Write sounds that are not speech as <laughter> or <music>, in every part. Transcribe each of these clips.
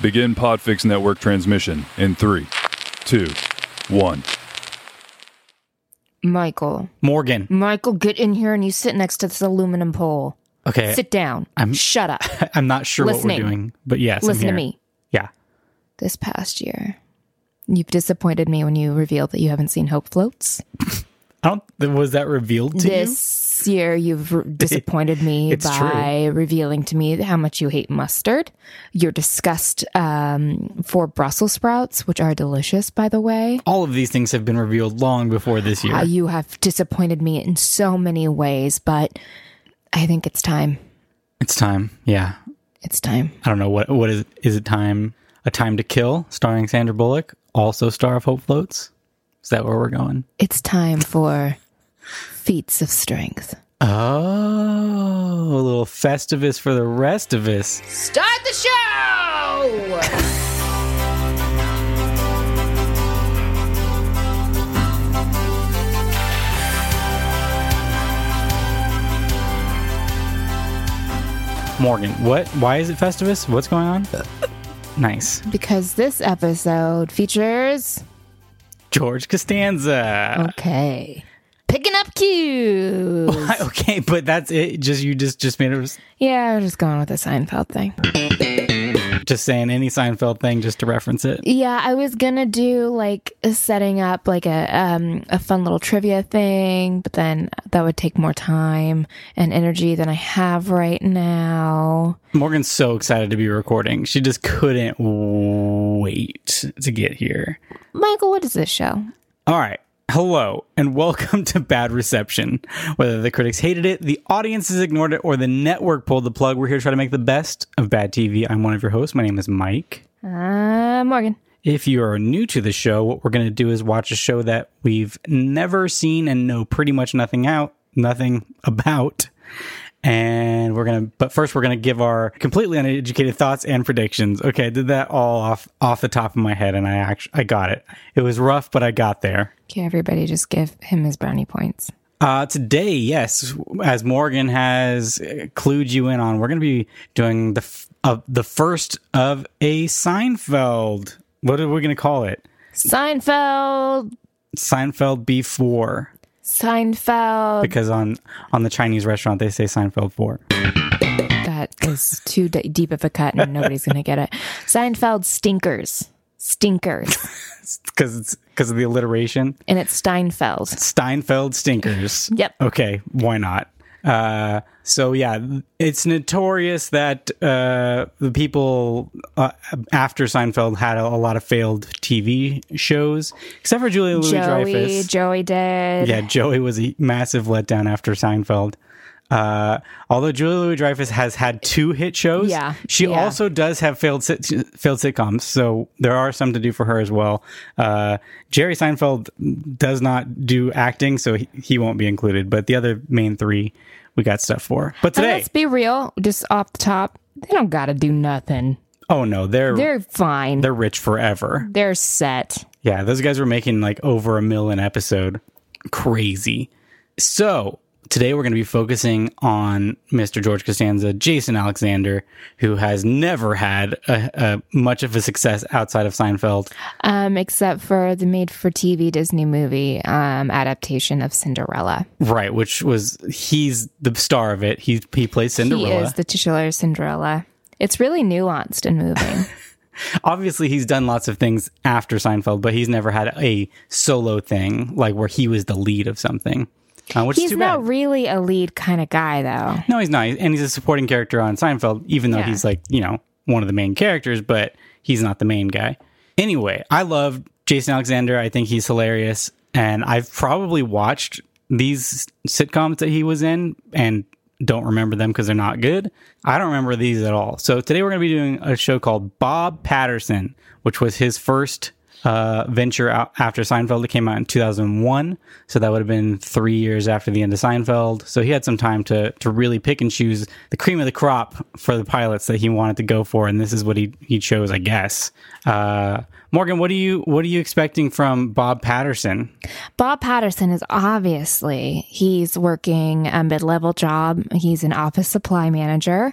Begin Podfix Network transmission in three, two, one. Michael. Morgan. Michael, get in here and you sit next to this aluminum pole. Okay. Sit down. I'm- Shut up. <laughs> I'm not sure Listening. what we're doing, but yes. I'm Listen to me. Yeah. This past year, you've disappointed me when you revealed that you haven't seen Hope Floats. <laughs> I don't. Was that revealed to you? this year, you've <laughs> disappointed me by revealing to me how much you hate mustard. Your disgust um, for Brussels sprouts, which are delicious, by the way. All of these things have been revealed long before this year. Uh, you have disappointed me in so many ways, but I think it's time. it's time. Yeah. It's time. I don't know what what is is it time a time to kill starring Sandra Bullock, also star of Hope Floats. Is that where we're going? It's time for feats of strength. Oh, a little Festivus for the rest of us. Start the show! Morgan, what? Why is it Festivus? What's going on? <laughs> Nice. because this episode features. George Costanza. Okay. Picking up cues. <laughs> Okay, but that's it. Just you just just made it yeah, I was just going with the Seinfeld thing. just saying any Seinfeld thing just to reference it. Yeah, I was gonna do like setting up like a um a fun little trivia thing, but then that would take more time and energy than I have right now. Morgan's so excited to be recording. She just couldn't wait to get here. Michael, what is this show? All right. Hello and welcome to Bad Reception. Whether the critics hated it, the audiences ignored it, or the network pulled the plug, we're here to try to make the best of bad TV. I'm one of your hosts. My name is Mike. Uh, Morgan. If you are new to the show, what we're going to do is watch a show that we've never seen and know pretty much nothing out, nothing about. And we're to, but first we're to give our completely uneducated thoughts and predictions. Okay, I did that all off, off the top of my head and I actually, I got it. It was rough, but I got there. okay everybody just give him his brownie points? Uh, today, yes, as Morgan has clued you in on, we're going to be doing the f- uh, the first of a Seinfeld. What are we going to call it? Seinfeld. Seinfeld B4 Seinfeld. because on on the Chinese restaurant they say Seinfeld 4. That is too d- deep of a cut, and nobody's gonna get it. Seinfeld stinkers, stinkers, <laughs> Cuz it's cuz of the alliteration. and it's Steinfeld. Steinfeld stinkers. Yep. Okay, why not? Uh, so yeah, it's notorious that uh, the people uh, after Seinfeld had a, a lot of failed TV shows, except for Julia Louis Joey, Dreyfus. Joey did. Yeah, Joey was a massive letdown after Seinfeld. Uh, although Julia Louis Dreyfus has had two hit shows, Yeah, she yeah. also does have failed sit- failed sitcoms. So there are some to do for her as well. Uh, Jerry Seinfeld does not do acting, so he, he won't be included. But the other main three, we got stuff for. But And today, let's be real, just off the top, they don't gotta do nothing. oh no, they're they're, They're fine. They're, rich forever. They're set. Yeah, those guys were making like over a million episode. Crazy. So today we're going to be focusing on Mr. George Costanza, Jason Alexander, who has never had a, a, much of a success outside of Seinfeld. Um, except for the made-for-TV Disney movie um, adaptation of Cinderella. Right, which was he's the star of it. He he plays Cinderella. He is the titular Cinderella. It's really nuanced and moving. <laughs> Obviously, he's done lots of things after Seinfeld, but he's never had a solo thing like where he was the lead of something. Uh, which He's is not bad. really a lead kind of guy, though. No, he's not. And he's a supporting character on Seinfeld, even though Yeah. he's like, you know, one of the main characters, but he's not the main guy. Anyway, I love Jason Alexander. I think he's hilarious. And I've probably watched these sitcoms that he was in and don't remember them because they're not good. I don't remember these at all. So today we're going to be doing a show called Bob Patterson, which was his first uh, venture out after Seinfeld. It came out in 2001, so that would have been three years after the end of Seinfeld. So he had some time to to really pick and choose the cream of the crop for the pilots that he wanted to go for, and this is what he he chose, I guess. Uh, Morgan, what are you what are you expecting from Bob Patterson? Bob Patterson is obviously he's working a mid-level job. He's an office supply manager,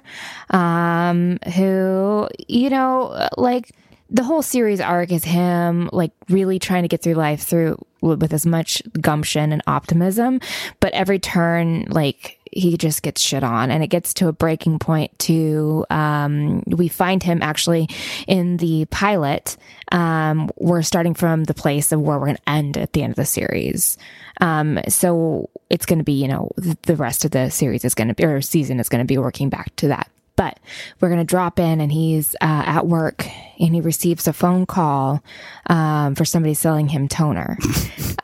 um, who you know, like the whole series arc is him like really trying to get through life through with as much gumption and optimism, but every turn, like he just gets shit on and it gets to a breaking point to um, we find him actually in the pilot um, we're starting from the place of where we're going to end at the end of the series. Um, so it's going to be you know the rest of the series is going to be or season is going to be working back to that but we're going to drop in and he's uh, at work and he receives a phone call um, for somebody selling him toner. <laughs>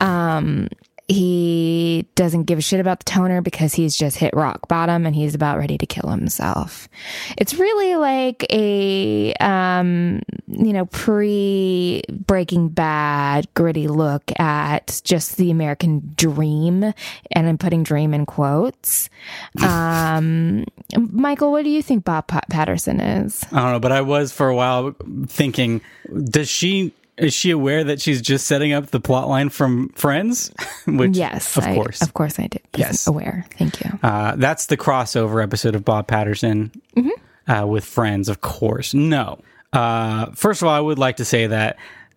Um, he doesn't give a shit about the toner because he's just hit rock bottom and he's about ready to kill himself. It's really like a, um, you know, pre Breaking Bad gritty look at just the American dream. And I'm putting dream in quotes. <laughs> Um, Michael, what do you think Bob Patterson is? I don't know, but I was for a while thinking, does she is she aware that she's just setting up the plot line from Friends? <laughs> Which, yes, of I, course, of course, I did. Yes, aware. Thank you. Uh, that's the crossover episode of Bob Patterson mm-hmm. uh, with Friends. Of course, no. Uh, first of all, I would like to say that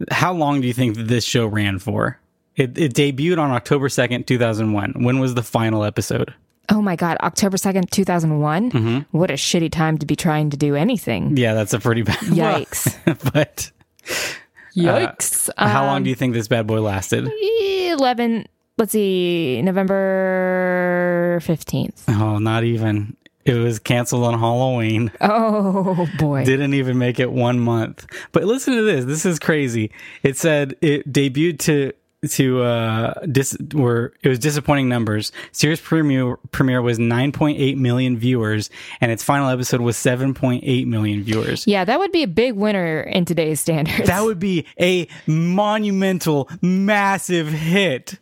how long do you think this show ran for? It, it debuted on October second, two thousand one. When was the final episode? Oh my God, October 2nd, 2001? Mm-hmm. What a shitty time to be trying to do anything. Yeah, that's a pretty bad <laughs> Yikes. <laughs> but Yikes. Uh, how um, long do you think this bad boy lasted? 11, let's see, November 15th. Oh, not even. It was canceled on Halloween. <laughs> Oh boy. Didn't even make it one month. But listen to this. This is crazy. It said it debuted to to uh dis were it was disappointing numbers. Series premiere premiere was 9.8 million viewers and its final episode was 7.8 million viewers. Yeah, that would be a big winner in today's standards. That would be a monumental massive hit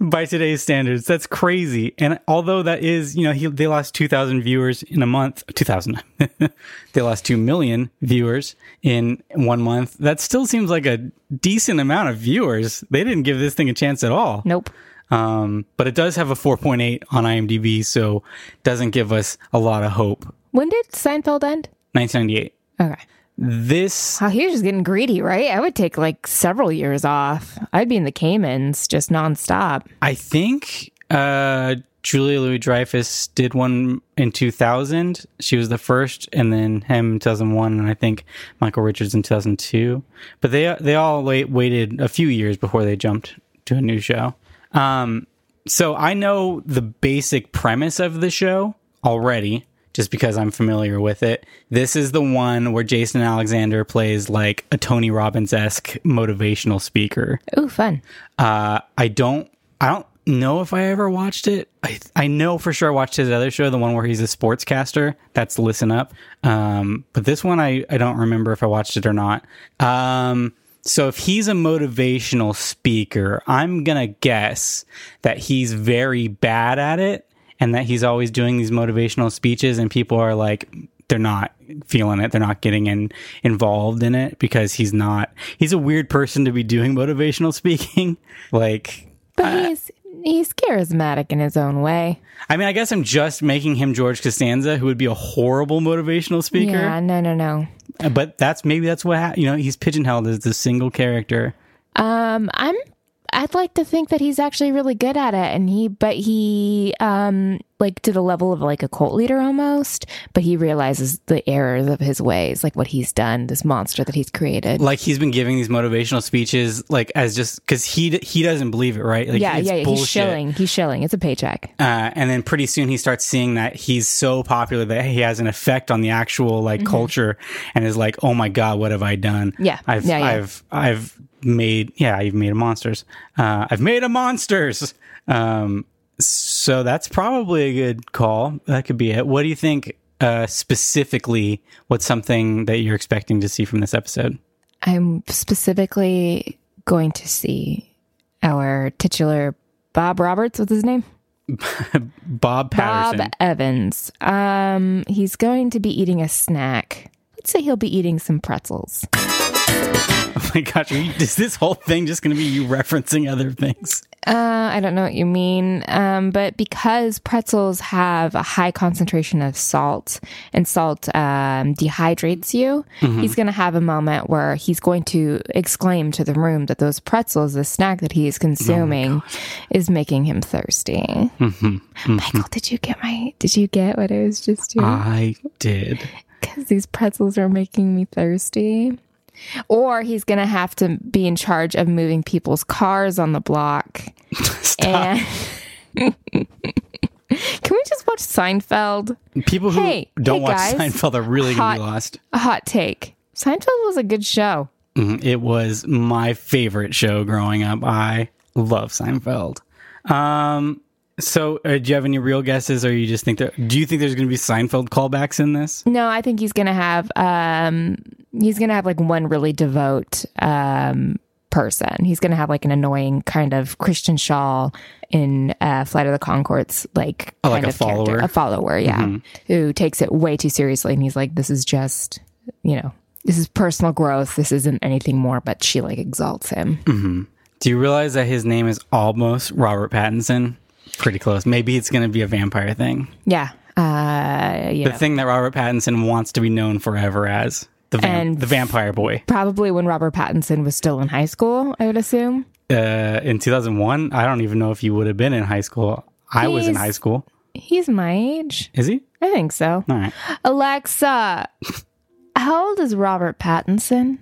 by today's standards. That's crazy. And although that is, you know, he, they lost 2,000 viewers in a month, 2,000, <laughs> they lost 2 million viewers in one month. That still seems like a decent amount of viewers. They didn't give this thing a chance at all. Nope. Um, but it does have a 4.8 on IMDb, so doesn't give us a lot of hope. When did Seinfeld end? 1998. Okay. This. Oh, he was just getting greedy, right? I would take like several years off. I'd be in the Caymans just nonstop. I think uh, Julia Louis Dreyfus did one in 2000. She was the first, and then him in 2001, and I think Michael Richards in 2002. But they they all wait, waited a few years before they jumped to a new show. Um, so I know the basic premise of the show already just because I'm familiar with it. This is the one where Jason Alexander plays like a Tony Robbins esque motivational speaker. Oh, fun. Uh, I don't, I don't know if I ever watched it. I, I know for sure I watched his other show, the one where he's a sportscaster. That's Listen Up. Um, but this one, I, I don't remember if I watched it or not. Um, so if he's a motivational speaker, I'm going to guess that he's very bad at it and that he's always doing these motivational speeches and people are like they're not feeling it. They're not getting in involved in it because he's not he's a weird person to be doing motivational <laughs> speaking. Like but uh, he's he's charismatic in his own way. I mean i guess i'm just making him george costanza who would be a horrible motivational speaker. Yeah no no no. But that's maybe that's what ha- you know he's pigeonholed as the single character. Um i'm I'd like to think that he's actually really good at it and he but he um like to the level of like a cult leader almost, but he realizes the errors of his ways, like what he's done, this monster that he's created. Like he's been giving these motivational speeches like as just cuz he he doesn't believe it, right? Like, yeah, yeah, yeah. he's shilling. He's shilling. It's a paycheck. Uh, and then pretty soon he starts seeing that he's so popular that he has an effect on the actual like mm-hmm. culture and is like, "Oh my god, what have I done?" Yeah. I've yeah, yeah. I've I've made yeah i've made a monsters uh, i've made a monsters um, so that's probably a good call that could be it what do you think uh, specifically what's something that you're expecting to see from this episode i'm specifically going to see our titular Bob Roberts. What's his name? <laughs> Bob Patterson. Bob Evans. Um, he's going to be eating a snack. Let's say he'll be eating some pretzels. <laughs> Oh my gosh, are you, is this whole thing just going to be you referencing other things? Uh, I don't know what you mean. Um, but because pretzels have a high concentration of salt and salt um, dehydrates you, he's going to have a moment where he's going to exclaim to the room that those pretzels, the snack that he is consuming, is making him thirsty. Michael, did you get my? Did you get what I was just doing? I did. <laughs> because these pretzels are making me thirsty. Or he's going to have to be in charge of moving people's cars on the block. <laughs> And <laughs> can we just watch Seinfeld? People who Hey, don't hey, watch guys. Seinfeld are really going to be lost. A hot take. Seinfeld was a good show. Mhm. It was my favorite show growing up. I love Seinfeld. Um, so, uh, do you have any real guesses, or you just think that? Do you think there's going to be Seinfeld callbacks in this? No, I think he's gonna have um he's gonna have like one really devout um person. He's gonna have like an annoying kind of Kristen Schaal in uh Flight of the Conchords like Oh, like kind a of character. follower? Mm-hmm. A follower, yeah. Who takes it way too seriously and he's like, This is just you know, this is personal growth. This isn't anything more, but she like exalts him. Mm. Do you realize that his name is almost Robert Pattinson? Pretty close. Maybe it's going to be a vampire thing. Yeah. Uh yeah. The thing that Robert Pattinson wants to be known forever as the And- the vampire boy. Probably when Robert Pattinson was still in high school, I would assume. Uh, in 2001, I don't even know if he would have been in high school. I was in high school. He's my age. Is he? I think so. All right. Alexa, how old is Robert Pattinson?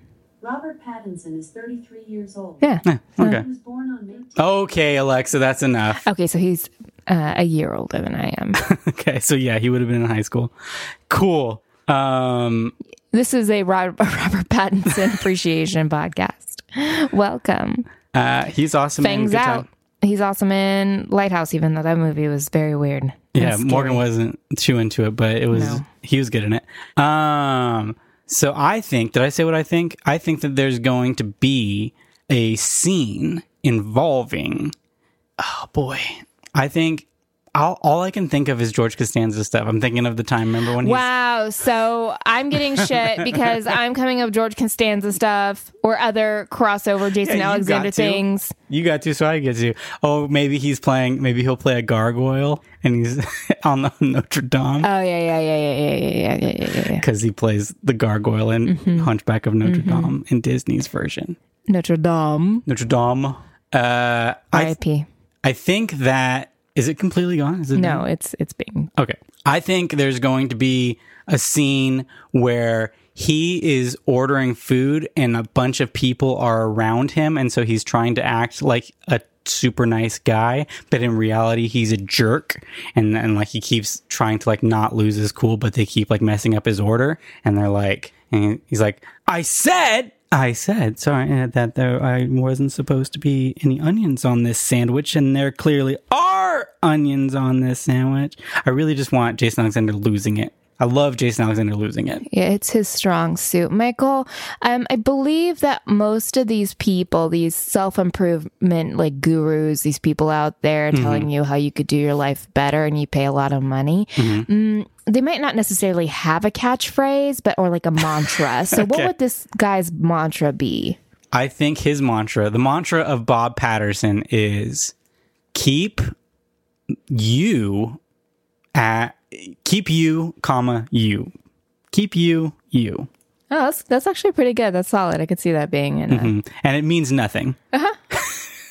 Robert Pattinson is 33 years old. Yeah. Okay. He was born on May 10th. Okay, Alexa, that's enough. Okay, so he's uh, a year older than I am. <laughs> Okay, so yeah, he would have been in high school. Cool. Um, this is a Rob- <laughs> Robert Pattinson appreciation podcast. Welcome. uh, he's awesome. in Fangs Good out. Time. He's awesome in Lighthouse, even though that movie was very weird. Yeah. Morgan wasn't too into it, but it was No. he was good in it. Um, so I think did I say what I think? I think that there's going to be a scene involving. Oh boy, I think. I'll, all I can think of is George Costanza stuff. I'm thinking of the time. Remember when he's Wow, so I'm getting shit <laughs> because I'm coming up George Costanza stuff or other crossover Jason got Alexander things. You got to, so I get to. Oh, maybe he's playing. Maybe he'll play a gargoyle, and he's <laughs> on the Notre Dame Oh yeah, yeah, yeah, yeah, yeah, yeah, yeah, yeah, yeah, yeah. because he plays the gargoyle in Mm-hmm. Hunchback of Notre Dame in Disney's version. Notre Dame. Notre Dame. Uh, I R.I.P. I think that is it completely gone. Is it No, it's it's being Okay. I think there's going to be a scene where he is ordering food and a bunch of people are around him. And so he's trying to act like a super nice guy, but in reality, he's a jerk. And, and like he keeps trying to like not lose his cool, but they keep like messing up his order. And they're like, and he's like, I said, I said, sorry, uh, that there I wasn't supposed to be any onions on this sandwich, and there clearly are onions on this sandwich. I really just want Jason Alexander losing it. I love Jason Alexander losing it. Yeah, it's his strong suit, Michael. Um, I believe that most of these people, these self improvement like gurus, these people out there Mm-hmm. telling you how you could do your life better and you pay a lot of money, Mm-hmm. mm, they might not necessarily have a catchphrase, but or like a mantra. <laughs> So, what would this guy's mantra be? I think his mantra, the mantra of Bob Patterson is keep you at keep you, comma, you. Keep you, you. Oh, that's that's actually pretty good. That's solid. I could see that being in a, Mm. And it means nothing.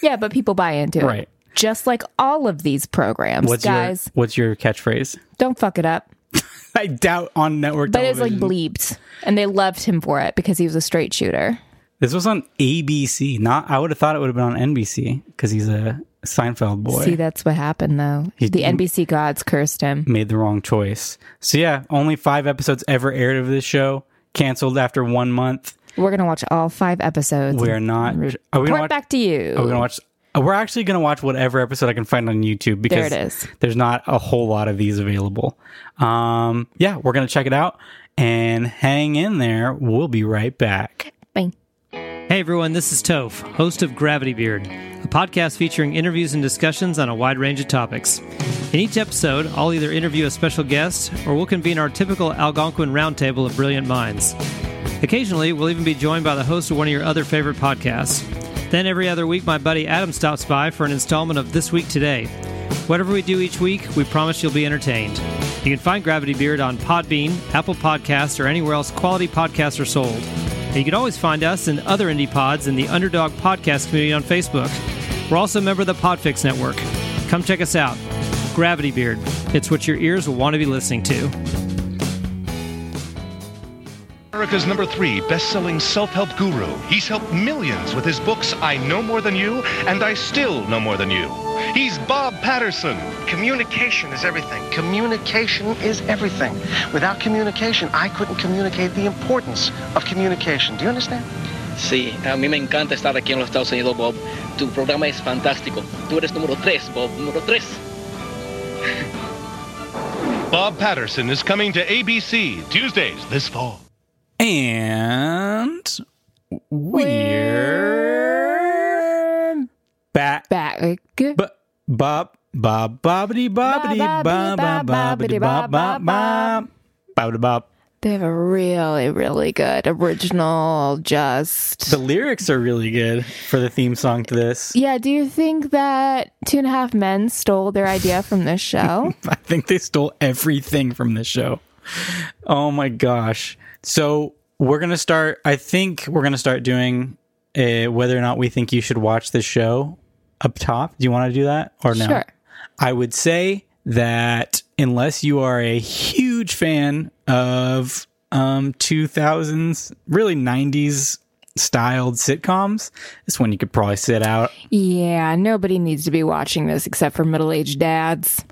yeah, but people buy into it, Right. Just like all of these programs, What's guys. your what's your catchphrase? Don't fuck it up. <laughs> I doubt on network But it's like bleeped, and they loved him for it because he was a straight shooter. This was on ABC. Not I would have thought it would have been on NBC because he's a Seinfeld boy. See, that's what happened though. the NBC gods cursed him. Made the wrong choice. So yeah, only five episodes ever aired of this show. Canceled after one month. We're gonna watch all five episodes. We're not. Are we report gonna watch? back to you. Are we gonna watch? uh, We're actually gonna watch whatever episode I can find on YouTube because There it is. there's not a whole lot of these available. Um, yeah, we're gonna check it out and hang in there. We'll be right back. Bye. Hey everyone, this is Toph, host of Gravity Beard, a podcast featuring interviews and discussions on a wide range of topics. In each episode, I'll either interview a special guest or we'll convene our typical Algonquin roundtable of brilliant minds. Occasionally, we'll even be joined by the host of one of your other favorite podcasts. Then every other week, my buddy Adam stops by for an installment of This Week Today. Whatever we do each week, we promise you'll be entertained. You can find Gravity Beard on Podbean, Apple Podcasts, or anywhere else quality podcasts are sold. And you can always find us and other indie pods in the Underdog Podcast community on Facebook. We're also a member of the Podfix Network. Come check us out. Gravity Beard. It's what your ears will want to be listening to. America's number three best-selling self-help guru. He's helped millions with his books I Know More Than You and I Still Know More Than You. He's Bob Patterson. Communication is everything. Communication is everything. Without communication, I couldn't communicate the importance of communication. Do you understand? Sí, a mí me encanta estar aquí en los Estados Unidos, Bob. Tu programa es fantástico. Tú eres número 3, Bob, número 3. <laughs> Bob Patterson is coming to ABC Tuesdays this fall. And we're back. Back. But Bob, Bob, bobbity, bobbity, bob, bob, bobbity, bob, bob, bob, bobbity, bob. They have a really, really good original, just. The lyrics are really good for the theme song to this. yeah, do you think that Two and a Half Men stole their idea from this show? <laughs> I think they stole everything from this show. Oh my gosh. So we're going to start, I think we're going to start doing uh, whether or not we think you should watch this show up top. Do you want to do that or no? Sure. I would say that unless you are a huge fan of um 2000s, really 90s styled sitcoms, this one you could probably sit out yeah, nobody needs to be watching this except for middle aged dads.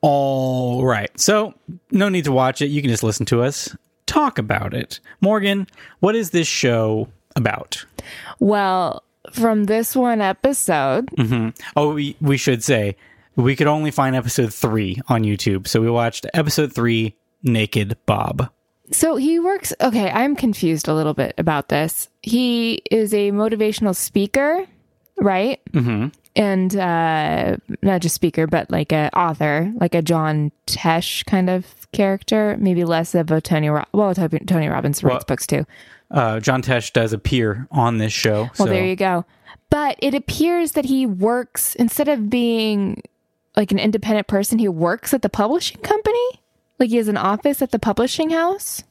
All right. So, no need to watch it. You can just listen to us talk about it. Morgan, what is this show about? Well, from this one episode, Oh, we, we should say we could only find episode three on YouTube. So, we watched episode three, Naked Bob. So he works. Okay, I'm confused a little bit about this. He is a motivational speaker, right? Mm-hmm. And uh, not just speaker, but like a author, like a John Tesh kind of character. Maybe less of a Tony. Ro- well, Tony Tony Robbins writes Well- books too. Uh, John Tesh does appear on this show. Well, so there you go. But it appears that he works instead of being like an independent person, he works at the publishing company. Like he has an office at the publishing house.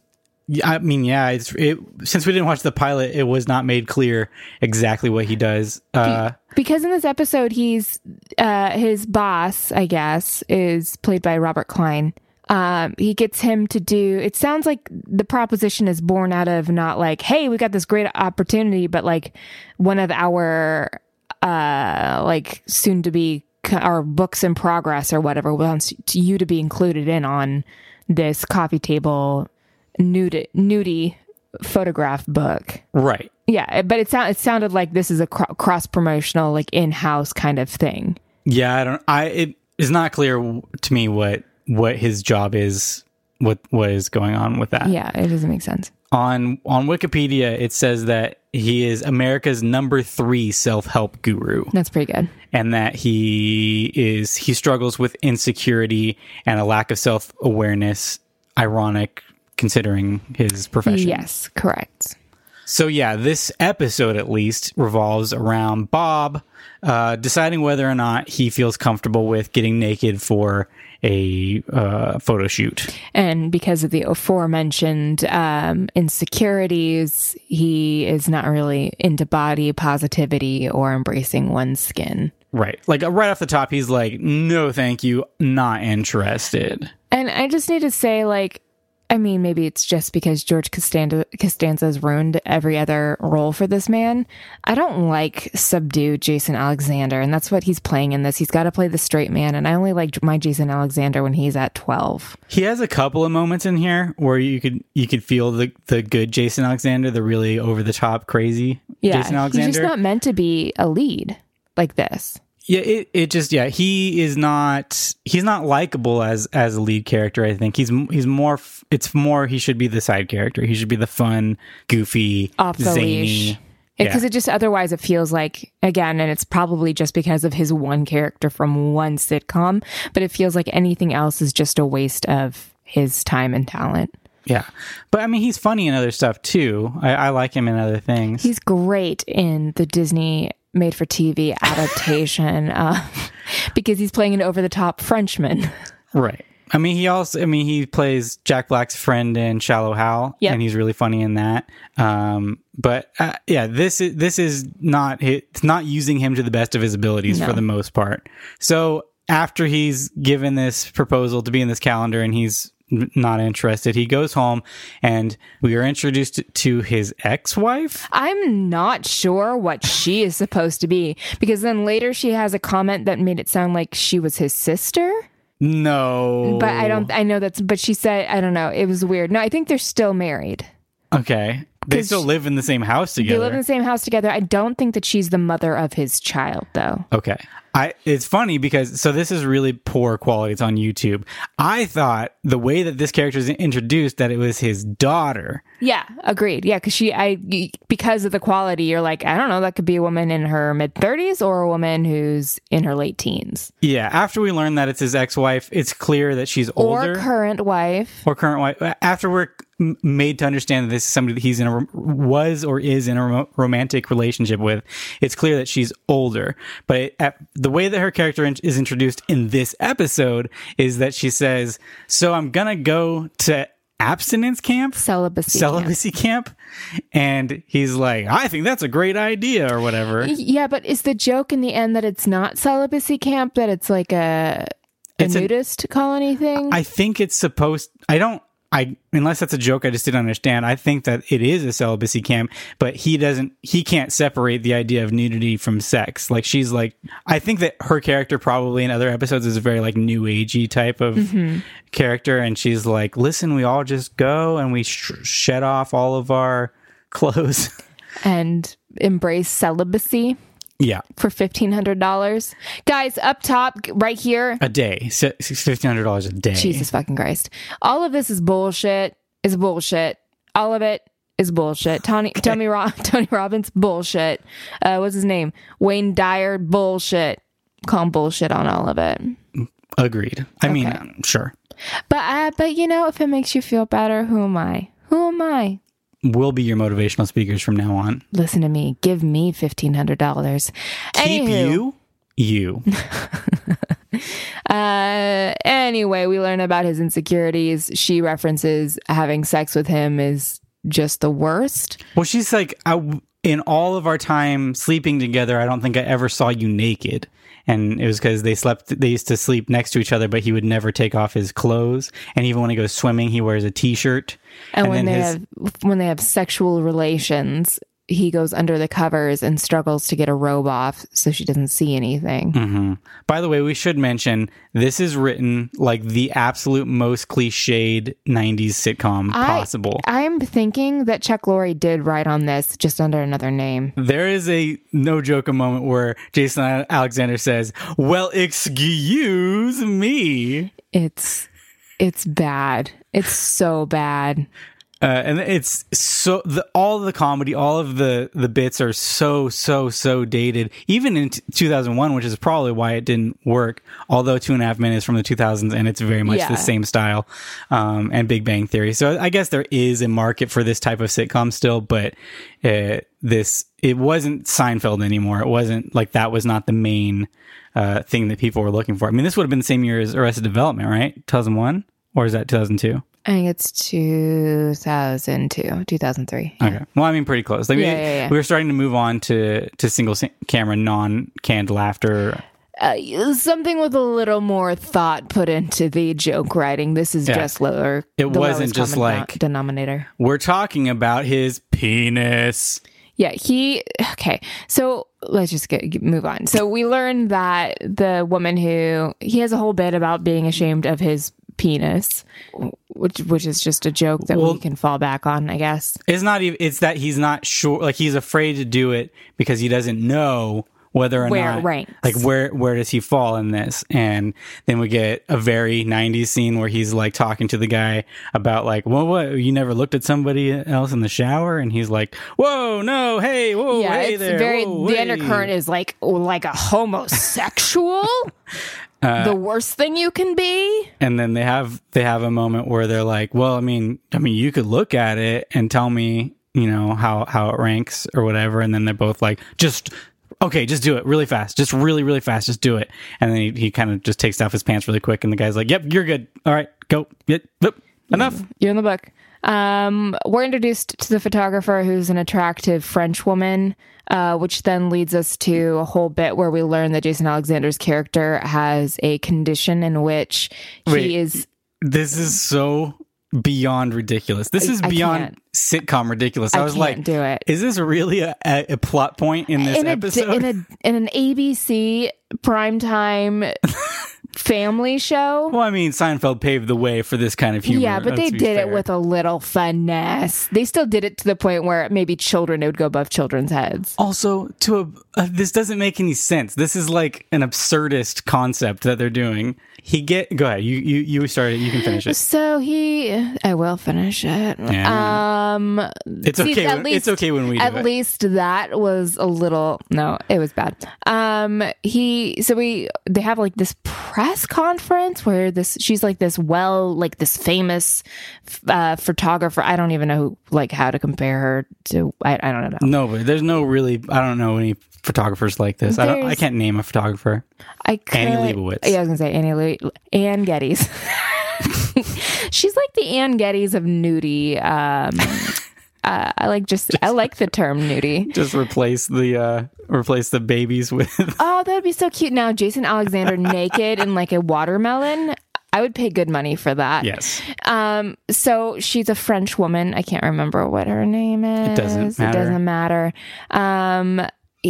Yeah, I mean, yeah, it's it, since we didn't watch the pilot, it was not made clear exactly what he does. Uh, because in this episode he's uh his boss i guess is played by robert klein um he gets him to do it sounds like the proposition is born out of not like hey we got this great opportunity but like one of our uh like soon to be our books in progress or whatever wants you to be included in on this coffee table nude nudie photograph book right. yeah, eh, but it sound it sounded like this is a cro- cross promotional, like in house kind of thing. Yeah, I don't. I it is not clear to me what what his job is. What what is going on with that? Yeah, it doesn't make sense. On on Wikipedia, it says that he is America's number three self help guru, That's pretty good. and that he is he struggles with insecurity and a lack of self awareness. Ironic considering his profession. Yes, correct. So yeah, this episode at least revolves around Bob uh, deciding whether or not he feels comfortable with getting naked for a uh, photo shoot. And because of the aforementioned um, insecurities, he is not really into body positivity or embracing one's skin. Right, like uh, right off the top, he's like, "No, thank you, not interested." And I just need to say, like, I mean, maybe it's just because George Costanza Costanza's ruined every other role for this man. I don't like subdued Jason Alexander, and that's what he's playing in this. He's got to play the straight man, and I only like my Jason Alexander when he's at twelve. He has a couple of moments in here where you could you could feel the the good Jason Alexander, the really over the top crazy Yeah, Jason Alexander. he's just not meant to be a lead like this. Yeah it, it just yeah he is not he's not likable as as a lead character i think he's he's more it's more he should be the side character he should be the fun goofy Off the zany leash. because Yeah. it just otherwise it feels like again and it's probably just because of his one character from one sitcom but it feels like anything else is just a waste of his time and talent Yeah, but I mean, he's funny in other stuff too. I, I like him in other things. he's great in the disney made for tv adaptation <laughs> uh, because he's playing an over-the-top frenchman right. I mean, he also. I mean, he plays Jack Black's friend in Shallow Hal, Yep. and he's really funny in that. Um, but uh, yeah, this is this is not it's not using him to the best of his abilities for the most part. So after he's given this proposal to be in this calendar, and he's not interested, he goes home, and we are introduced to his ex-wife. I'm not sure what she is supposed to be because then later she has a comment that made it sound like she was his sister. No, But I don't, I know that's, but she said, I don't know. It was weird. No, I think they're still married. Okay, They still live in the same house together. They live in the same house together. I don't think that she's the mother of his child, though. Okay. I it's funny because so this is really poor quality. It's on YouTube. I thought the way that this character is introduced that it was his daughter. Yeah, agreed. Yeah, because she, I, because of the quality, you're like, I don't know, that could be a woman in her mid 30s or a woman who's in her late teens Yeah, after we learn that it's his ex-wife, it's clear that she's older or current wife. or current wife. After we're made to understand that this is somebody that he's in a was or is in a ro- romantic relationship with, it's clear that she's older. But at, the way that her character is introduced in this episode is that she says, "So I'm gonna go to abstinence camp." Celibacy. camp. celibacy camp. and he's like i think that's a great idea or whatever Yeah, but is the joke in the end that it's not celibacy camp, that it's like a, a It's a- nudist colony thing? i think it's supposed i don't i unless that's a joke i just didn't understand i think that it is a celibacy camp but he doesn't he can't separate the idea of nudity from sex. Like she's like i think that her character probably in other episodes is a very like new agey type of Mm-hmm. character and she's like listen we all just go and we sh- shed off all of our <laughs> clothes. And embrace celibacy yeah for $1,500. Guys, up top, right here, a day Si- $1500 a day Jesus fucking Christ. All of this is bullshit. Is bullshit. All of it is bullshit. Tony, Tony, Ro- <laughs> Tony Robbins, bullshit. Uh, what's his name? Wayne Dyer, bullshit. Call him bullshit on all of it. Agreed. I mean, Okay. um, sure. But uh, but you know, if it makes you feel better, who am I? Who am I? We'll be your motivational speakers from now on. Listen to me. Give me fifteen hundred dollars. Keep you, you. <laughs> Uh, anyway, we learn about his insecurities. She references having sex with him is just the worst. well, she's like, I, in all of our time sleeping together, I don't think I ever saw you naked. And it was because they slept, they used to sleep next to each other, but he would never take off his clothes. And even when he goes swimming, he wears a t shirt. And, when they his, have when they have sexual relations, he goes under the covers and struggles to get a robe off so she doesn't see anything. Mhm. By the way, we should mention this is written like the absolute most cliched 90s sitcom I- possible. I'm thinking that Chuck Lorre did write on this just under another name. There is a no joke a moment where Jason Alexander says, "Well, excuse me," It's it's bad. It's so bad. Uh, and it's so the all the comedy, all of the the bits are so so so dated. Even in t- 2001, which is probably why it didn't work. Although Two and a Half Men is from the 2000s, and it's very much Yeah. the same style, um, and Big Bang Theory. So I guess there is a market for this type of sitcom still, but uh, this it wasn't Seinfeld anymore. It wasn't like that was not the main uh, thing that people were looking for. I mean, this would have been the same year as Arrested Development, right? 2001 or is that 2002? I think it's 2002, 2003. Okay. Well, I mean, pretty close. Like, Yeah, we, yeah, yeah. we were starting to move on to to single camera, non canned laughter. Uh, something with a little more thought put into the joke writing. This is Yeah. just lower. It the wasn't just like- denominator. We're talking about his penis. Yeah, he okay. So let's just get- move on. So we learned that the woman who he has a whole bit about being ashamed of his penis, which which is just a joke that Well- we can fall back on, I guess. It's not even. It's that he's not sure. Like he's afraid to do it because he doesn't know whether or Where not ranks. like where where does he fall in this? And then we get a very '90s scene where he's like talking to the guy about like, well, what you never looked at somebody else in the shower, and he's like, whoa, no, hey, whoa, yeah, hey it's there, very whoa, the hey." undercurrent is like like a homosexual. <laughs> Uh, the worst thing you can be. and then they have they have a moment where they're like, well, I mean, I mean, you could look at it and tell me, you know, how how it ranks or whatever, and then they're both like, just okay, just do it really fast, just really really fast, just do it, and then he, he kind of just takes off his pants really quick, and the guy's like, yep, you're good, all right, go, yep, yep. enough. You're in the book. Um, we're introduced to the photographer who's an attractive French woman, uh, which then leads us to a whole bit where we learn that Jason Alexander's character has a condition in which Wait. he is This is so beyond ridiculous. This is I beyond can't. sitcom ridiculous. I, I was like, do it. Is this really a, a, a plot point in this in a, episode? in a in an ABC primetime <laughs> family show. well, I mean, Seinfeld paved the way for this kind of humor. Yeah, but they did it with a little finesse. They still did it to the point where maybe children would go above children's heads. Also, to a uh, this doesn't make any sense. This is like an absurdist concept that they're doing. He get go ahead. You you you started. You can finish it. So he, I will finish it. Yeah. Um, It's see, okay. at when, least- it's okay when we do At it. least that was a little. No, it was bad. Um, he. So we. They have like this press conference where this. She's like this well, like this famous uh, photographer. I don't even know who, like how to compare her to. I, I don't know. No, but there's no really. I don't know any photographers like this. I don't. I can't name a photographer. I could, Annie Leibovitz. Yeah, I was gonna say Annie Le- Anne Geddes. <laughs> She's like the Anne Geddes of nudie. Um, uh, I like just, I like the term nudie. Just replace the uh replace the babies with. <laughs> Oh, that would be so cute. Now Jason Alexander <laughs> naked in like a watermelon. I would pay good money for that. yes. Um. So she's a French woman. I can't remember what her name is. It doesn't matter. It doesn't matter. Um.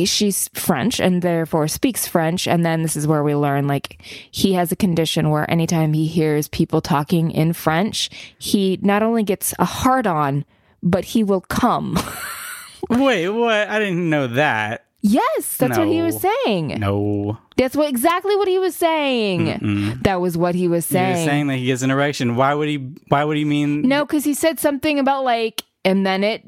She's French and therefore speaks French. And then this is where we learn like he has a condition where anytime he hears people talking in French, he not only gets a hard on, but he will come. <laughs> Wait, what? I didn't know that. yes, that's what he was saying. No. That's what exactly what he was saying. That was what he was saying. He was saying that he gets an erection. Why would he? Why would he mean? no, because he said something about like, and then it.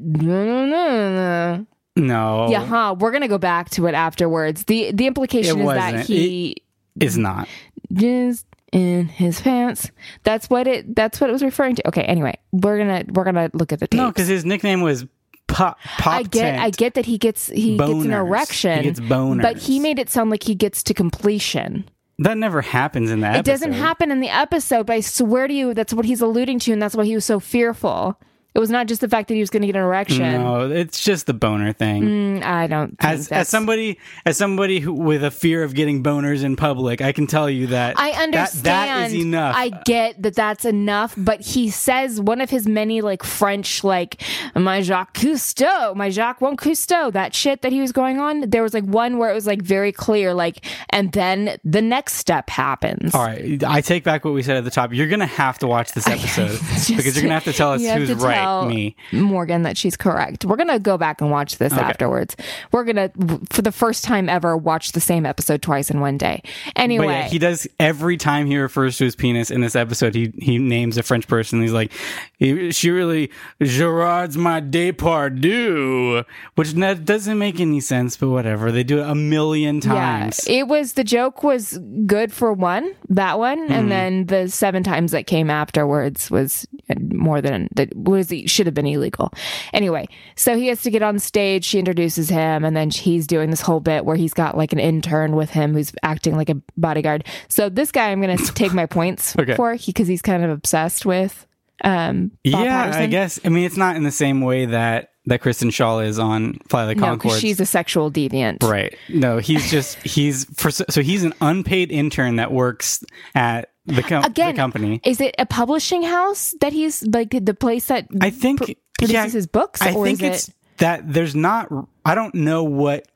No. Yeah, huh. We're gonna go back to it afterwards. the The implication It is that wasn't. he It's not. jizzed in his pants. That's what it. That's what it was referring to. Okay. Anyway, we're gonna we're gonna look at the tape. No, because his nickname was Pop. Pop I get, Tent. I get that he gets he gets an Boners. erection. He gets boners. but he made it sound like he gets to completion. That never happens in that. It doesn't happen in the episode, but I swear to you, that's what he's alluding to, and that's why he was so fearful. It was not just the fact that he was going to get an erection. No, it's just the boner thing. Mm, I don't. Think As, as somebody as somebody who, with a fear of getting boners in public, I can tell you that I that- understand. that is enough. I get that that's enough, but he says one of his many like French like my Jacques Cousteau, my Jacques One Cousteau, that shit that he was going on. There was like one where it was like very clear, like, and then the next step happens. All right, I take back what we said at the top. You're gonna have to watch this <laughs> episode <laughs> Just- because you're gonna have to tell us who's right. Tell Me. Morgan, that she's correct. We're gonna go back and watch this afterwards. We're gonna, for the first time ever, watch the same episode twice in one day. Anyway, But yeah, he does every time he refers to his penis in this episode. He he names a French person. He's like, "He- she really Gerard's my Depardieu, which that doesn't make any sense. But whatever, they do it a million times. Yeah, it was the joke was good for one, that one, Mm-hmm. and then the seven times that came afterwards was more than that was should have been illegal. Anyway, so he has to get on stage. She introduces him, and then he's doing this whole bit where he's got like an intern with him who's acting like a bodyguard. So this guy, I'm going <laughs> to take my points Okay. for because he's kind of obsessed with. Um, Bob yeah, I guess. I mean, it's not in the same way that that Kristen Schaal is on Fly the no, Concord. because she's a sexual deviant. Right. No, he's just he's for so he's an unpaid intern that works at the, com- Again, the company. Is it a publishing house that he's like the place that I think pr- produces yeah, his books? I or think is it's it? that there's not. I don't know what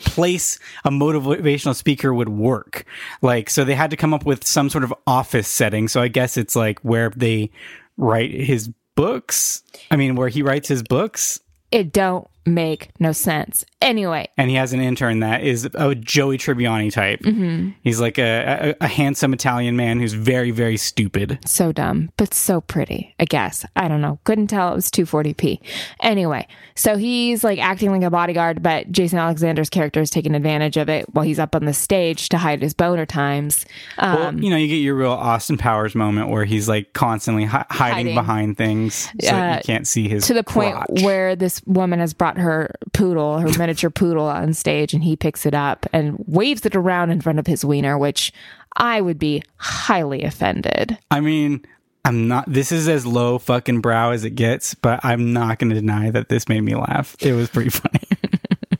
place a motivational speaker would work. Like, so they had to come up with some sort of office setting. So I guess it's like where they write his books. I mean, where he writes his books. It don't make no sense. Anyway, and he has an intern that is a Joey Tribbiani type. Mm-hmm. He's like a, a, a handsome Italian man who's very, very stupid. so dumb, but so pretty, I guess. I don't know. Couldn't tell it was 240p. Anyway, so he's like acting like a bodyguard, but Jason Alexander's character is taking advantage of it while he's up on the stage to hide his boner times. Um, well, you know, you get your real Austin Powers moment where he's like constantly hi- hiding, Hiding. behind things so Uh, you can't see his to the point where this woman has brought her poodle, her <laughs> miniature poodle on stage, and he picks it up and waves it around in front of his wiener, which I would be highly offended. I mean, I'm not. This is as low fucking brow as it gets, but I'm not going to deny that this made me laugh. It was pretty funny.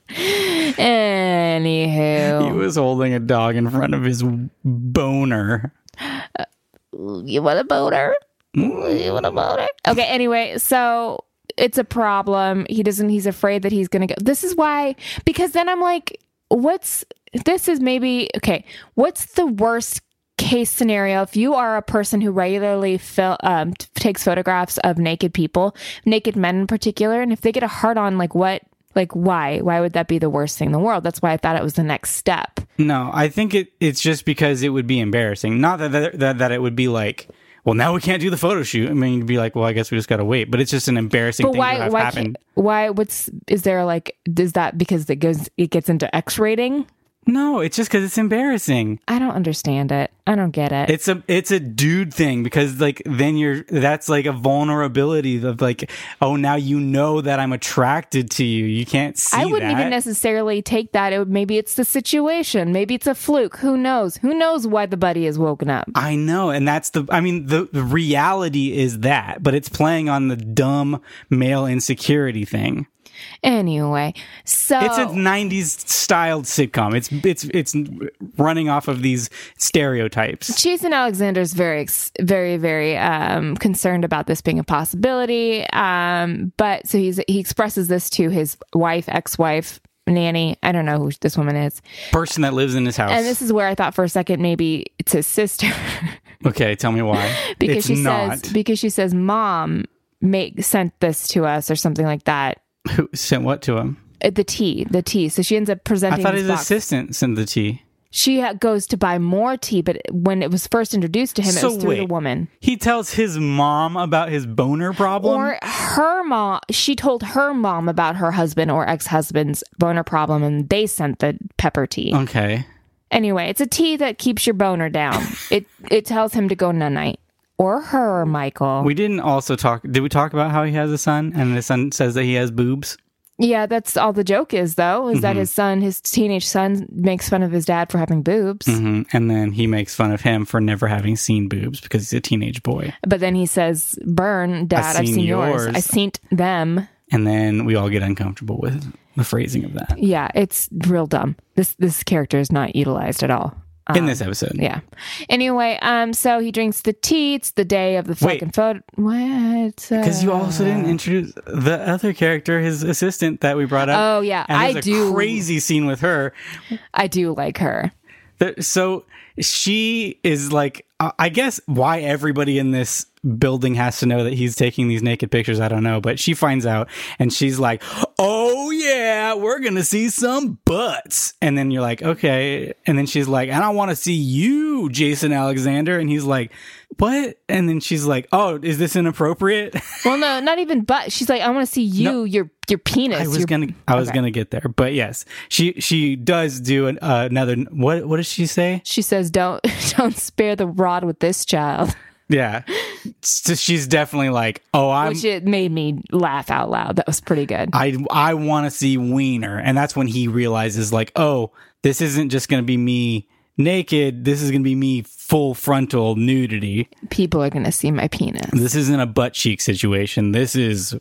<laughs> Anywho, he was holding a dog in front of his boner. Uh, you want a boner? Mm. You want a boner? Okay, anyway, so it's a problem. He doesn't, he's afraid that he's going to go. This is why, because then I'm like, what's, this is maybe, okay, what's the worst case scenario if you are a person who regularly fil- um, takes photographs of naked people, naked men in particular, and if they get a hard on, like what, like why? Why would that be the worst thing in the world? That's why I thought it was the next step. No, I think it, it's just because it would be embarrassing. Not that that that it would be like, well, now we can't do the photo shoot. I mean, you'd be like, well, I guess we just got to wait. But it's just an embarrassing But thing to why? have Why? happen. Can't, why? What's is there like? Is that because it goes? It gets into X rating? No, it's just because it's embarrassing. I don't understand it. I don't get it. It's a it's a dude thing because like then you're that's like a vulnerability of like oh now you know that I'm attracted to you. You can't see I wouldn't that. even necessarily take that. It would, maybe it's the situation. Maybe it's a fluke. Who knows? Who knows why the buddy is woken up? I know, and that's the. I mean, the, the reality is that, but it's playing on the dumb male insecurity thing. Anyway, so It's a '90s styled sitcom. It's it's it's running off of these stereotypes. Jason Alexander's very, very, very um, concerned about this being a possibility. Um, but so he's he expresses this to his wife, ex-wife, nanny. I don't know who this woman is. Person that lives in his house. And this is where I thought for a second maybe it's his sister. <laughs> okay, tell me why. because it's she not. says because she says mom make sent this to us or something like that Who sent what to him? Uh, the tea the tea so she ends up presenting. I thought his box. assistant sent the tea. she ha- goes to buy more tea but when it was first introduced to him it was through the woman He tells his mom about his boner problem. or her mom she told her mom about her husband or ex-husband's boner problem and they sent the pepper tea okay. anyway it's a tea that keeps your boner down <laughs> it it tells him to go night or her michael We didn't also talk. Did we talk about how he has a son and the son says that he has boobs? Yeah, that's all the joke is, though, is that Mm-hmm. his son, his teenage son, makes fun of his dad for having boobs. hmm And then he makes fun of him for never having seen boobs because he's a teenage boy. But then he says, Burn, dad, I've seen seen, yours. yours." I seen them. And then we all get uncomfortable with the phrasing of that Yeah, it's real dumb. This this character is not utilized at all. In this episode. Um, Yeah. Anyway, um, so he drinks the tea. It's the day of the Wait. fucking photo. What? Because you also didn't Uh. introduce the other character, his assistant that we brought up. Oh, yeah, I do- crazy scene with her. I do like her. So she is like, uh, I guess why everybody in this building has to know that he's taking these naked pictures. I don't know, but she finds out and she's like, "Oh yeah, we're gonna see some butts." And then you're like, "Okay," and then she's like, "And I want to see you, Jason Alexander," and he's like, "What?" And then she's like, "Oh, is this inappropriate?" <laughs> Well, no, not even but. She's like, I want to see you, No. your your penis. I was your- gonna, I was Okay. gonna get there, but yes, she she does do an, uh, another. What what does she say? She says, "Don't <laughs> don't spare the rod with this child," <laughs> Yeah, so she's definitely like, oh, I'm. which it made me laugh out loud. That was pretty good. I I want to see Wiener, and that's when he realizes like, oh, this isn't just gonna be me naked. This is gonna be me full frontal nudity. People are gonna see my penis. This isn't a butt cheek situation. This is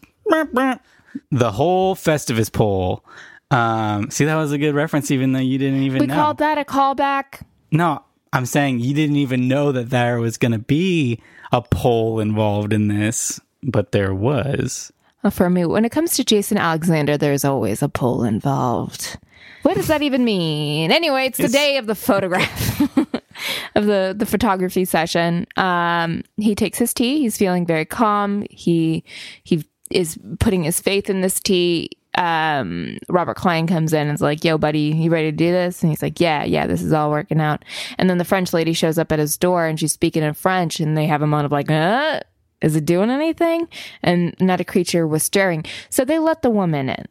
the whole Festivus pole. Um, see, that was a good reference, even though you didn't even We know. called that a callback. No, I'm saying you didn't even know that there was going to be a pole involved in this, but there was. Well, For me, when it comes to Jason Alexander, there's always a pull involved. What does that even mean? Anyway, it's the It's- day of the photograph <laughs> of the the photography session. Um, he takes his tea. He's feeling very calm. He he is putting his faith in this tea. um, Robert Klein comes in and is like, "Yo, buddy, you ready to do this?" And he's like, "Yeah, yeah, this is all working out." And then the French lady shows up at his door and she's speaking in French, and they have a moment of like, "Uh." Is it doing anything? And not a creature was stirring. So they let the woman in.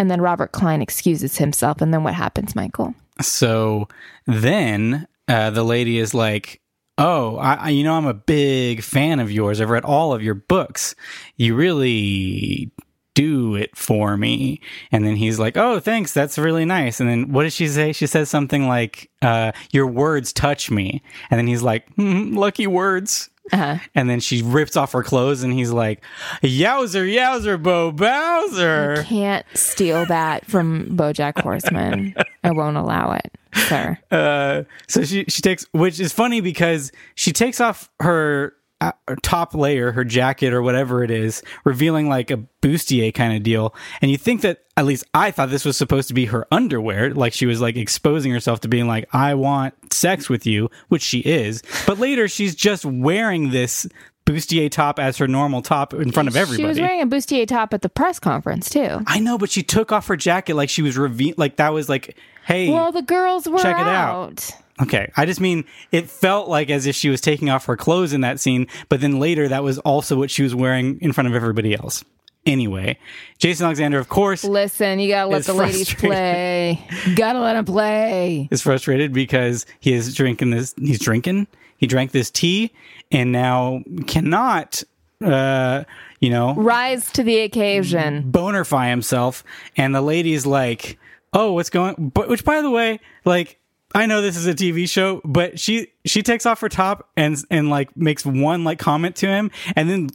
And then Robert Klein excuses himself. And then what happens, Michael? So then uh, the lady is like, "Oh, I, you know, I'm a big fan of yours. I've read all of your books. You really do it for me." And then he's like, "Oh, thanks. That's really nice." And then what does she say? She says something like, uh, "Your words touch me." And then he's like, <laughs> "Hmm, "Lucky words." And then she rips off her clothes, and he's like, "Yowzer, yowzer, Bo Bowser." Can't steal that from Bojack Horseman. <laughs> I won't allow it, sir. Uh, so she she takes, which is funny because she takes off her Uh, top layer, her jacket or whatever it is, revealing like a bustier kind of deal. And you think that at least I thought this was supposed to be her underwear, like she was like exposing herself to being like, "I want sex with you," which she is. But later, she's just wearing this bustier top as her normal top in front of everybody. She was wearing a bustier top at the press conference too. I know, but she took off her jacket like she was reveal, like that was like, "Hey." Well, the girls were Check it out. Okay, I just mean it felt like as if she was taking off her clothes in that scene, but then later that was also what she was wearing in front of everybody else. Anyway, Jason Alexander, of course, Listen, you gotta let the ladies play. gotta let them play. is frustrated because he is drinking this. He's drinking. He drank this tea and now cannot, uh, you know, Rise to the occasion. bonerfy himself. And the lady's like, "Oh, what's going?" But which, by the way, like. I know this is a TV show, but she she takes off her top and and like makes one like comment to him, and then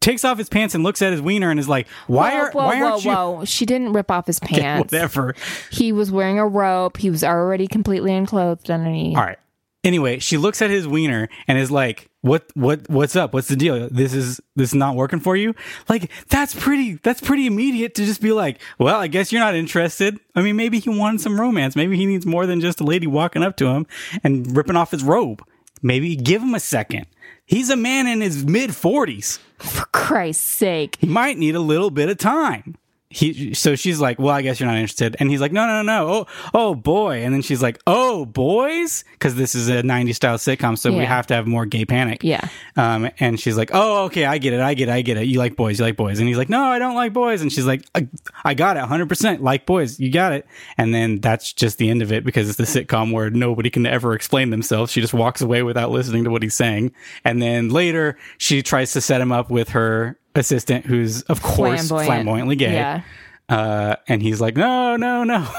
takes off his pants and looks at his wiener and is like, "Why whoa, are whoa, why whoa, aren't you?" whoa. She didn't rip off his <laughs> pants. Whatever. He was wearing a rope. He was already completely unclothed underneath. All right. Anyway, she looks at his wiener and is like, "What? What? What's up? What's the deal? This is this is not working for you?" Like that's pretty. That's pretty immediate to just be like, "Well, I guess you're not interested." I mean, maybe he wanted some romance. Maybe he needs more than just a lady walking up to him and ripping off his robe. Maybe give him a second. He's a man in his mid forties. For Christ's sake. He might need a little bit of time. He, so she's like, well, I guess you're not interested. And he's like, no, no, no, no. Oh, oh boy. And then she's like, oh, boys. Cause this is a 90s style sitcom. So we have to have more gay panic. Yeah. Um, and she's like, oh, okay. I get it. I get it. I get it. You like boys. You like boys. And he's like, no, I don't like boys. And she's like, I, I got it. 100% like boys. You got it. And then that's just the end of it because it's the sitcom where nobody can ever explain themselves. She just walks away without listening to what he's saying. And then later she tries to set him up with her assistant who's of course Flamboyant. flamboyantly gay. Yeah. Uh, and he's like, no, no, no. <laughs>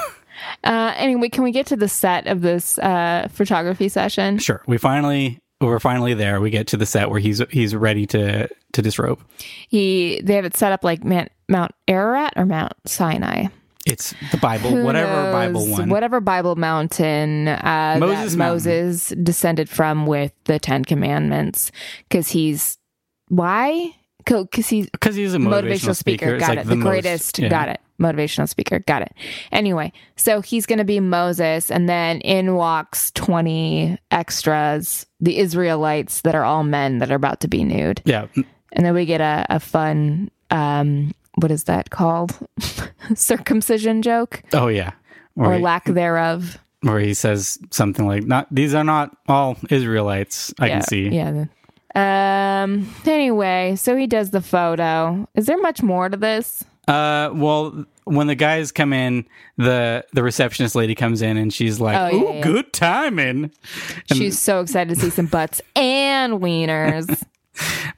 Uh, anyway, can we get to the set of this uh, photography session? sure. We finally, we're finally there. We get to the set where he's, he's ready to, to disrobe. He they have it set up like Mount, Mount Ararat or Mount Sinai. It's the Bible, Who whatever knows? Bible one. whatever Bible mountain uh, Moses Mountain. Moses descended from with the Ten Commandments, because he's why? Because he's Because he's a motivational, speaker. It's Got like it. The, most- greatest. yeah. Got it. Motivational speaker. Got it. Anyway, so he's going to be Moses, and then in walks 20 extras, the Israelites that are all men that are about to be nude. Yeah. And then we get a, a fun, um, what is that called? <laughs> Circumcision joke Oh yeah. or Where, he, lack thereof. where he says something like, "Not these are not all Israelites." I yeah, can see. Yeah. Um. Anyway, so he does the photo. Is there much more to this? Uh, well, when the guys come in, the the receptionist lady comes in and she's like, Oh, yeah, "Ooh, yeah. good timing." She's so excited to see some butts and wieners. <laughs>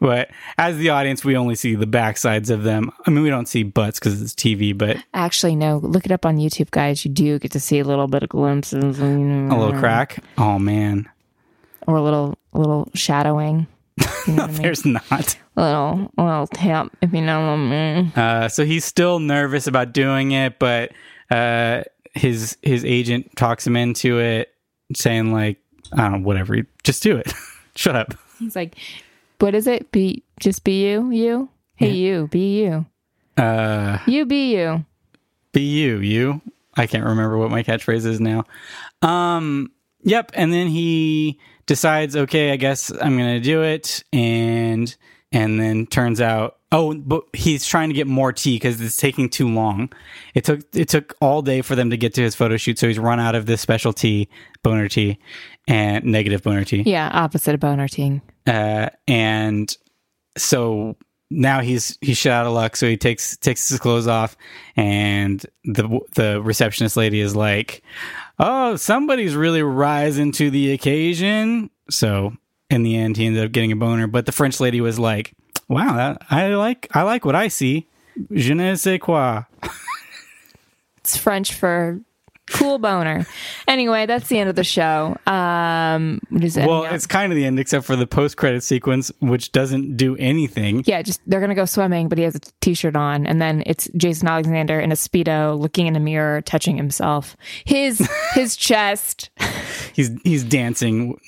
But as the audience, we only see the backsides of them. I mean, we don't see butts because it's TV, but Actually, no. Look it up on YouTube, guys. You do get to see a little bit of glimpses, a little crack. Oh man, or a little, a little shadowing. You know I <laughs> mean? there's not. Little, little tap, if you know what I mean. Uh, so he's still nervous about doing it, but uh, his his agent talks him into it, saying like, "I don't know, whatever, just do it. <laughs> Shut up." He's like, "What is it? Be just be you, you. Hey, you, be you. Uh, You be you." be you, you. I can't remember what my catchphrase is now. Um, yep. And then he decides, okay, I guess I'm gonna do it, and and then turns out, Oh, but he's trying to get more tea because it's taking too long. It took it took all day for them to get to his photo shoot, so he's run out of this special tea, boner tea, and negative boner tea. Yeah, opposite of boner tea. Uh, and so now he's he's shit out of luck. So he takes takes his clothes off, and the the receptionist lady is like, "Oh, somebody's really rising to the occasion." So in the end, he ended up getting a boner. But the French lady was like, "Wow, that, I like I like what I see." Je ne sais quoi. It's French for cool boner. Anyway, that's the end of the show. Um, what is it? Well, it's kind of the end, except for the post credit sequence, which doesn't do anything. Yeah, just they're gonna go swimming, but he has a t-shirt on, and then it's Jason Alexander in a speedo, looking in a mirror, touching himself, his his <laughs> chest. He's he's dancing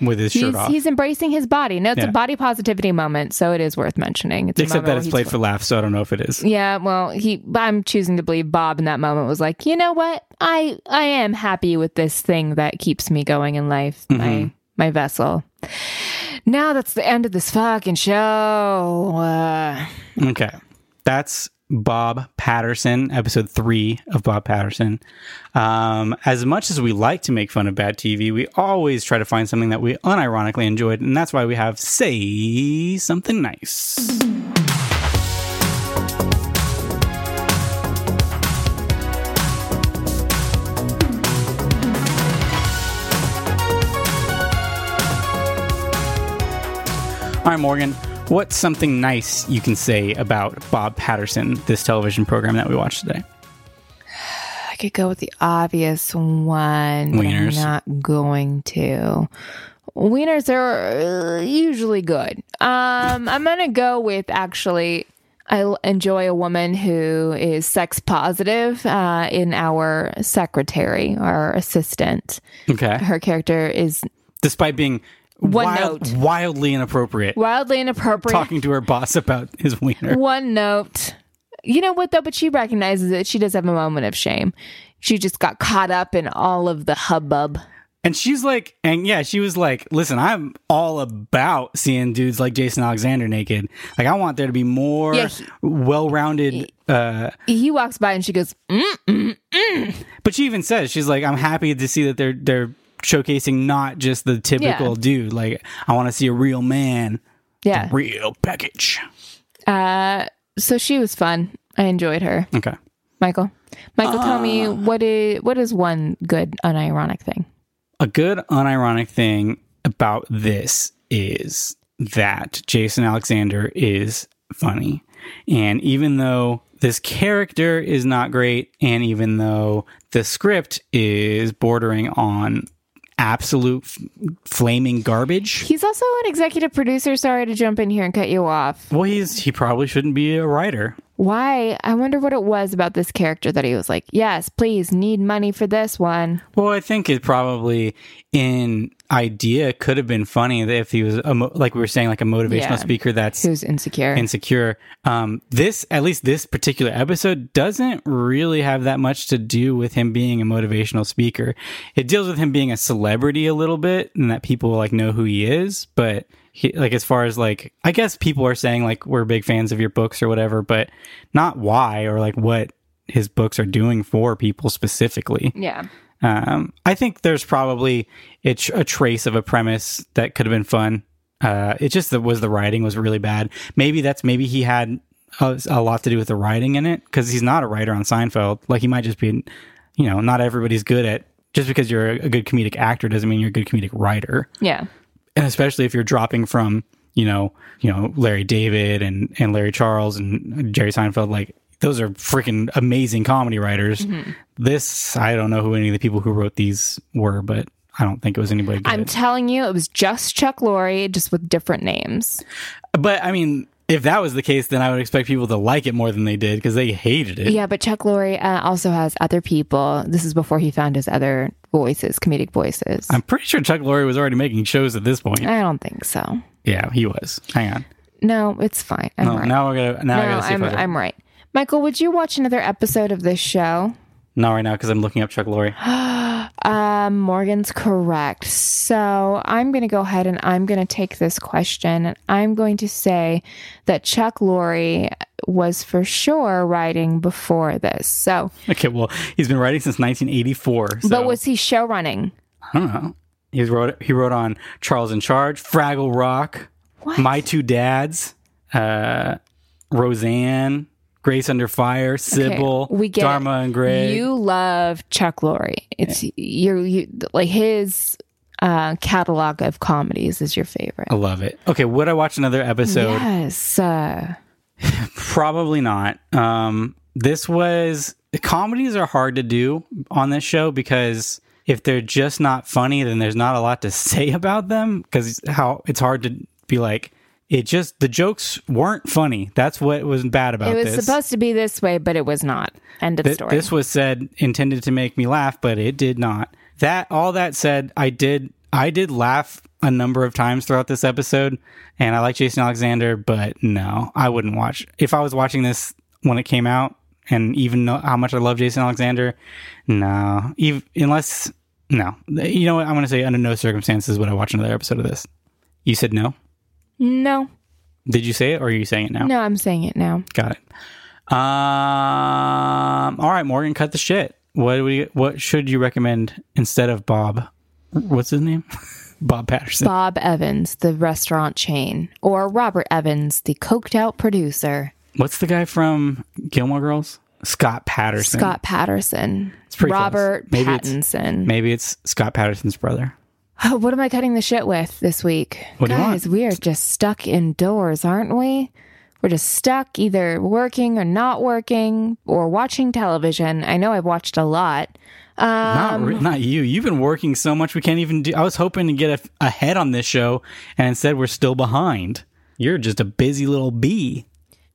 with his shirt He's off. he's embracing his body. No, it's Yeah. a body positivity moment, so it is worth mentioning. It's Except that it's played for laughs, so I don't know if it is. Yeah, well, he. I'm choosing to believe Bob in that moment was like, you know what, I I am happy with this thing that keeps me going in life, my my vessel. Now that's the end of this fucking show. Uh, Okay. That's Bob Patterson, episode three of Bob Patterson. Um, as much as we like to make fun of bad TV, we always try to find something that we unironically enjoyed, and that's why we have Say Something Nice. All right, Morgan, what's something nice you can say about Bob Patterson, this television program that we watched today? I could go with the obvious one. Wieners. I'm not going to. Wieners are usually good. Um, I'm gonna go with actually. I enjoy a woman who is sex positive uh, in our secretary, our assistant. Okay. Her character is Despite being One wild- note. wildly inappropriate, wildly inappropriate. talking to her boss about his wiener. One note. You know what though? But she recognizes it. She does have a moment of shame. She just got caught up in all of the hubbub. And she's like, and yeah, she was like, listen, I'm all about seeing dudes like Jason Alexander naked. Like, I want there to be more Yeah, he- well rounded. Uh, He walks by and she goes, mm, but she even says, she's like, I'm happy to see that they're, they're showcasing not just the typical Yeah. dude. Like, I want to see a real man, yeah. real package. Uh, so she was fun. I enjoyed her. Okay. Michael, Michael, tell me Ah. what is what is one good unironic thing? A good unironic thing about this is that Jason Alexander is funny. And even though this character is not great, and even though the script is bordering on absolute f- flaming garbage, He's also an executive producer. Sorry to jump in here and cut you off. well, he's he probably shouldn't be a writer. Why? I wonder what it was about this character that he was like, yes, please, need money for this one. Well, I think it probably in idea could have been funny if he was a mo- like we were saying, like a motivational Yeah. speaker that's Who's insecure? insecure. Um, this, at least this particular episode, doesn't really have that much to do with him being a motivational speaker. It deals with him being a celebrity a little bit, and that people like know who he is. But he, like, as far as like, I guess people are saying like we're big fans of your books or whatever, but not why or like what his books are doing for people specifically. yeah. Um, I think there's probably a, tr- a trace of a premise that could have been fun. Uh, it just was the writing was really bad. Maybe that's maybe he had a, a lot to do with the writing in it because he's not a writer on Seinfeld. Like he might just be, you know, not everybody's good at. Just because you're a good comedic actor doesn't mean you're a good comedic writer, Yeah. And especially if you're dropping from you know you know Larry David and and Larry Charles and Jerry Seinfeld like. Those are freaking amazing comedy writers. Mm-hmm. This, I don't know who any of the people who wrote these were, but I don't think it was anybody good. I'm telling you, it was just Chuck Lorre, just with different names. but I mean, if that was the case, then I would expect people to like it more than they did because they hated it. Yeah, but Chuck Lorre uh, also has other people. This is before he found his other voices, comedic voices. I'm pretty sure Chuck Lorre was already making shows at this point. I don't think so. Yeah, he was. Hang on. No, it's fine. I'm No, right. now we're gonna. Now I no, gotta see I'm, if I I'm right. Michael, would you watch another episode of this show? Not right now because I'm looking up Chuck Lorre. <gasps> <gasps> <gasps> Um, Morgan's correct. So I'm going to go ahead and I'm going to take this question and I'm going to say that Chuck Lorre was for sure writing before this. So, Okay, well, he's been writing since 1984. So but was he show running? I don't know. He wrote he wrote on Charles in Charge, Fraggle Rock, What? My Two Dads, uh, Roseanne, Grace Under Fire, Cybill, we get Dharma and Greg. You love Chuck Lorre. It's you're you like his uh, catalog of comedies is your favorite. I love it. Okay, would I watch another episode? yes. Uh, <laughs> Probably not. Um, this was comedies are hard to do on this show because if they're just not funny, then there's not a lot to <laughs> say about them because how it's hard to be like it just the jokes weren't funny. That's what was bad about it was this. supposed to be this way, but it was not. End of Th- story. This was said intended to make me laugh, but it did not. That all that said, I did I did laugh a number of times throughout this episode, and I like Jason Alexander, but no, I wouldn't watch. If I was watching this when it came out, and even know how much I love Jason Alexander, no, even, unless no, you know what I'm going to say. Under no circumstances would I watch another episode of this. You said no. No, Did you say it, or are you saying it now? no, I'm saying it now. Got it. Um. All right, Morgan, cut the shit. What do we? What should you recommend instead of Bob? What's his name? <laughs> Bob Patterson. Bob Evans, the restaurant chain, or Robert Evans, the coked out producer. What's the guy from Gilmore Girls? Scott Patterson. Scott Patterson. It's pretty close. Robert Maybe it's- Pattinson. Maybe it's Scott Patterson's brother. Oh, what am I cutting the shit with this week? What Guys, we are just stuck indoors, aren't we? We're just stuck either working or not working or watching television. I know I've watched a lot. not, Um, re- not you. You've been working so much we can't even do. I was hoping to get a, ahead on this show, and instead we're still behind. You're just a busy little bee.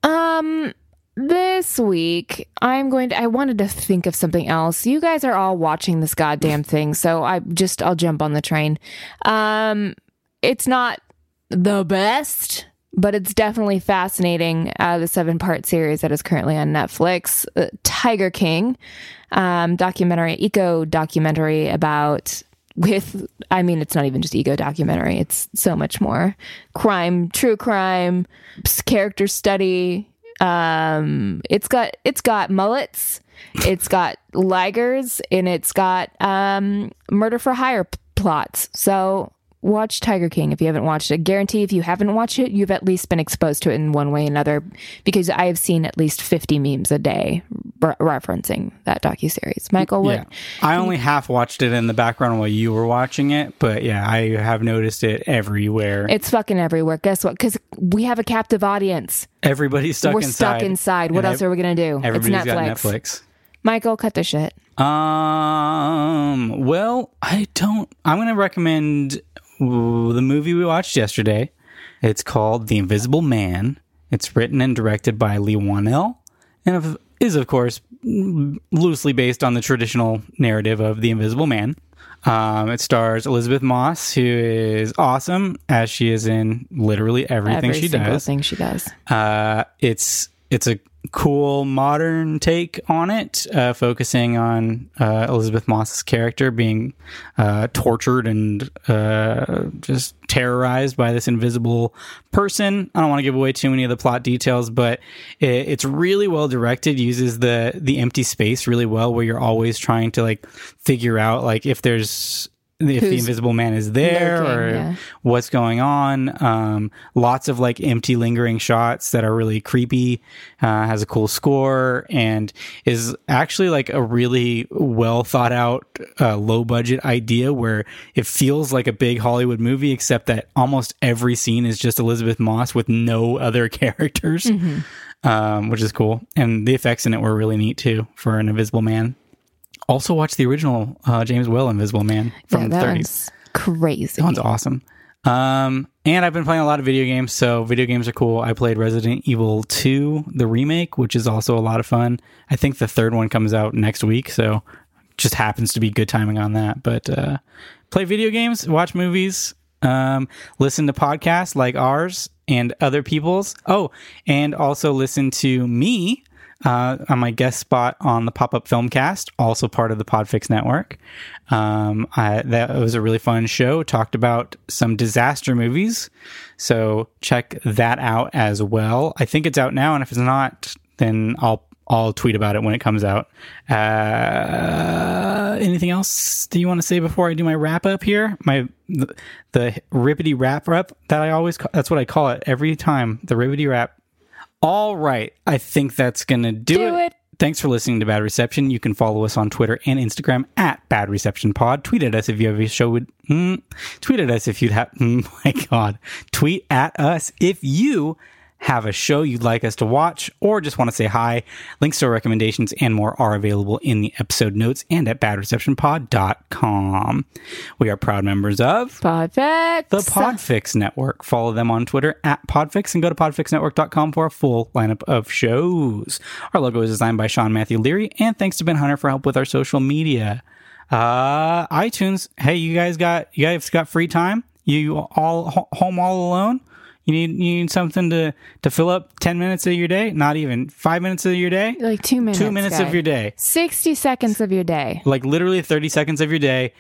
Um, this week I'm going to. I wanted to think of something else. You guys are all watching this goddamn thing, so I just I'll jump on the train. Um, it's not the best, but it's definitely fascinating. Uh, the seven part series that is currently on Netflix, uh, Tiger King, um, documentary, eco documentary about with i mean it's not even just ego documentary it's so much more crime true crime character study um it's got it's got mullets it's got ligers and it's got um murder for hire p- plots. So watch tiger king if you haven't watched it guarantee if you haven't watched it you've at least been exposed to it in one way or another because i have seen at least 50 memes a day re- referencing that docu-series michael what Yeah. I only half watched it in the background while you were watching it, but yeah, I have noticed it everywhere. It's fucking everywhere. Guess what? Because we have a captive audience. Everybody's stuck We're inside. stuck inside. What And else are we gonna do? It's Netflix. got Netflix. Michael, cut the shit. Um. Well, I don't. I'm going to recommend the movie we watched yesterday. It's called The Invisible Man. It's written and directed by Leigh Whannell, and is of course loosely based on the traditional narrative of The Invisible Man. Um, it stars Elisabeth Moss, who is awesome as she is in literally everything Every she does. thing she does. Uh, it's it's a cool modern take on it, uh, focusing on uh, Elisabeth Moss's character being uh, tortured and uh, just terrorized by this invisible person. I don't want to give away too many of the plot details, but it, it's really well directed. Uses the the empty space really well, where you're always trying to like figure out like if there's if the invisible man is there lurking, or yeah. what's going on. Um, lots of like empty lingering shots that are really creepy. Uh, has a cool score and is actually like a really well thought out, uh, low budget idea where it feels like a big Hollywood movie, except that almost every scene is just Elisabeth Moss with no other <laughs> characters, Mm-hmm. um, which is cool. And the effects in it were really neat too for an Invisible Man. Also, watch the original uh, James Whale Invisible Man from yeah, the that 30s. one's crazy. That one's awesome. Um, and I've been playing a lot of video games, so video games are cool. I played Resident Evil 2, the remake, which is also a lot of fun. I think the third one comes out next week, so just happens to be good timing on that. But uh, play video games, watch movies, um, listen to podcasts like ours and other people's. Oh, and also listen to me uh, on my guest spot on the Pop Up Filmcast, also part of the Podfix Network. Um, I, that was a really fun show. Talked about some disaster movies, so check that out as well. I think it's out now, and if it's not, then I'll I'll tweet about it when it comes out. Uh, anything else do you want to say before I do my wrap up here? My the, the ribbity wrap up that I always call, that's what I call it every time. The ribbity wrap. All right, I think that's gonna do, Do it. Thanks for listening to Bad Reception. You can follow us on Twitter and Instagram at Bad Reception Pod. Tweet at us if you have a show with. Mm, tweet at us if you'd have. Mm, <laughs> my God. Tweet at us if you have a show you'd like us to watch or just want to say hi. Links to our recommendations and more are available in the episode notes and at badreceptionpod.com. We are proud members of Podfix. the Podfix Network. Follow them on Twitter at Podfix and go to podfixnetwork.com for a full lineup of shows. Our logo is designed by Sean Matthew Leary, and thanks to Ben Hunter for help with our social media. Uh, iTunes. Hey, you guys got you guys got free time? You all home all alone? You need you need something to to fill up ten minutes of your day? Not even five minutes of your day. Like two minutes. Two minutes guy. of your day. 60 seconds of your day. like literally 30 seconds of your day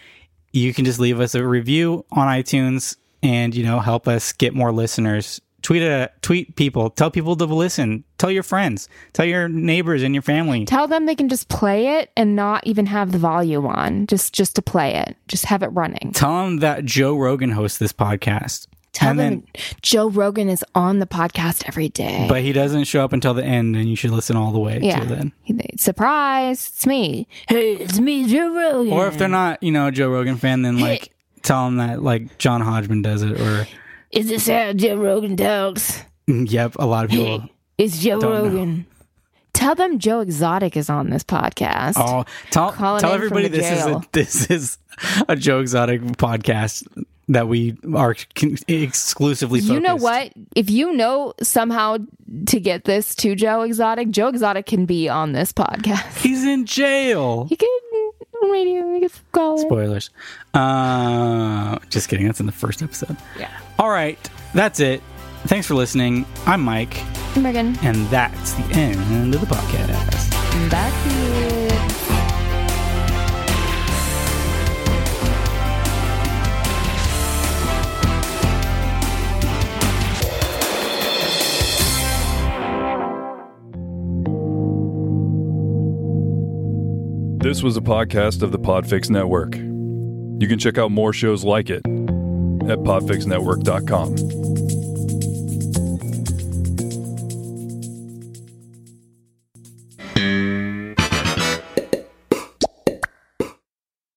you can just leave us a review on itunes and you know help us get more listeners tweet a tweet people tell people to listen tell your friends tell your neighbors and your family Tell them they can just play it and not even have the volume on. Just just to play it. Just have it running. tell them that joe rogan hosts this podcast Tell and them then Joe Rogan is on the podcast every day. but he doesn't show up until the end and you should listen all the way yeah. to then He- Surprise, it's me. Hey, it's me, Joe Rogan. or if they're not you know a joe rogan fan then like tell them that like john hodgman does it or Is this how Joe Rogan talks? <laughs> yep a lot of people It's Joe Don't know. Rogan. Tell them Joe Exotic is on this podcast. Oh, tell tell everybody this is a, <laughs> this is a Joe Exotic podcast that we are exclusively. you know what? If you know somehow to get this to Joe Exotic, Joe Exotic can be on this podcast. He's in jail. He can radio. He can call. Spoilers. Uh, just kidding. That's in the first episode. Yeah. All right, that's it. Thanks for listening. I'm Mike, I'm Megan, and that's the end of the podcast. that's it. This was a podcast of the Podfix Network. You can check out more shows like it at podfixnetwork.com.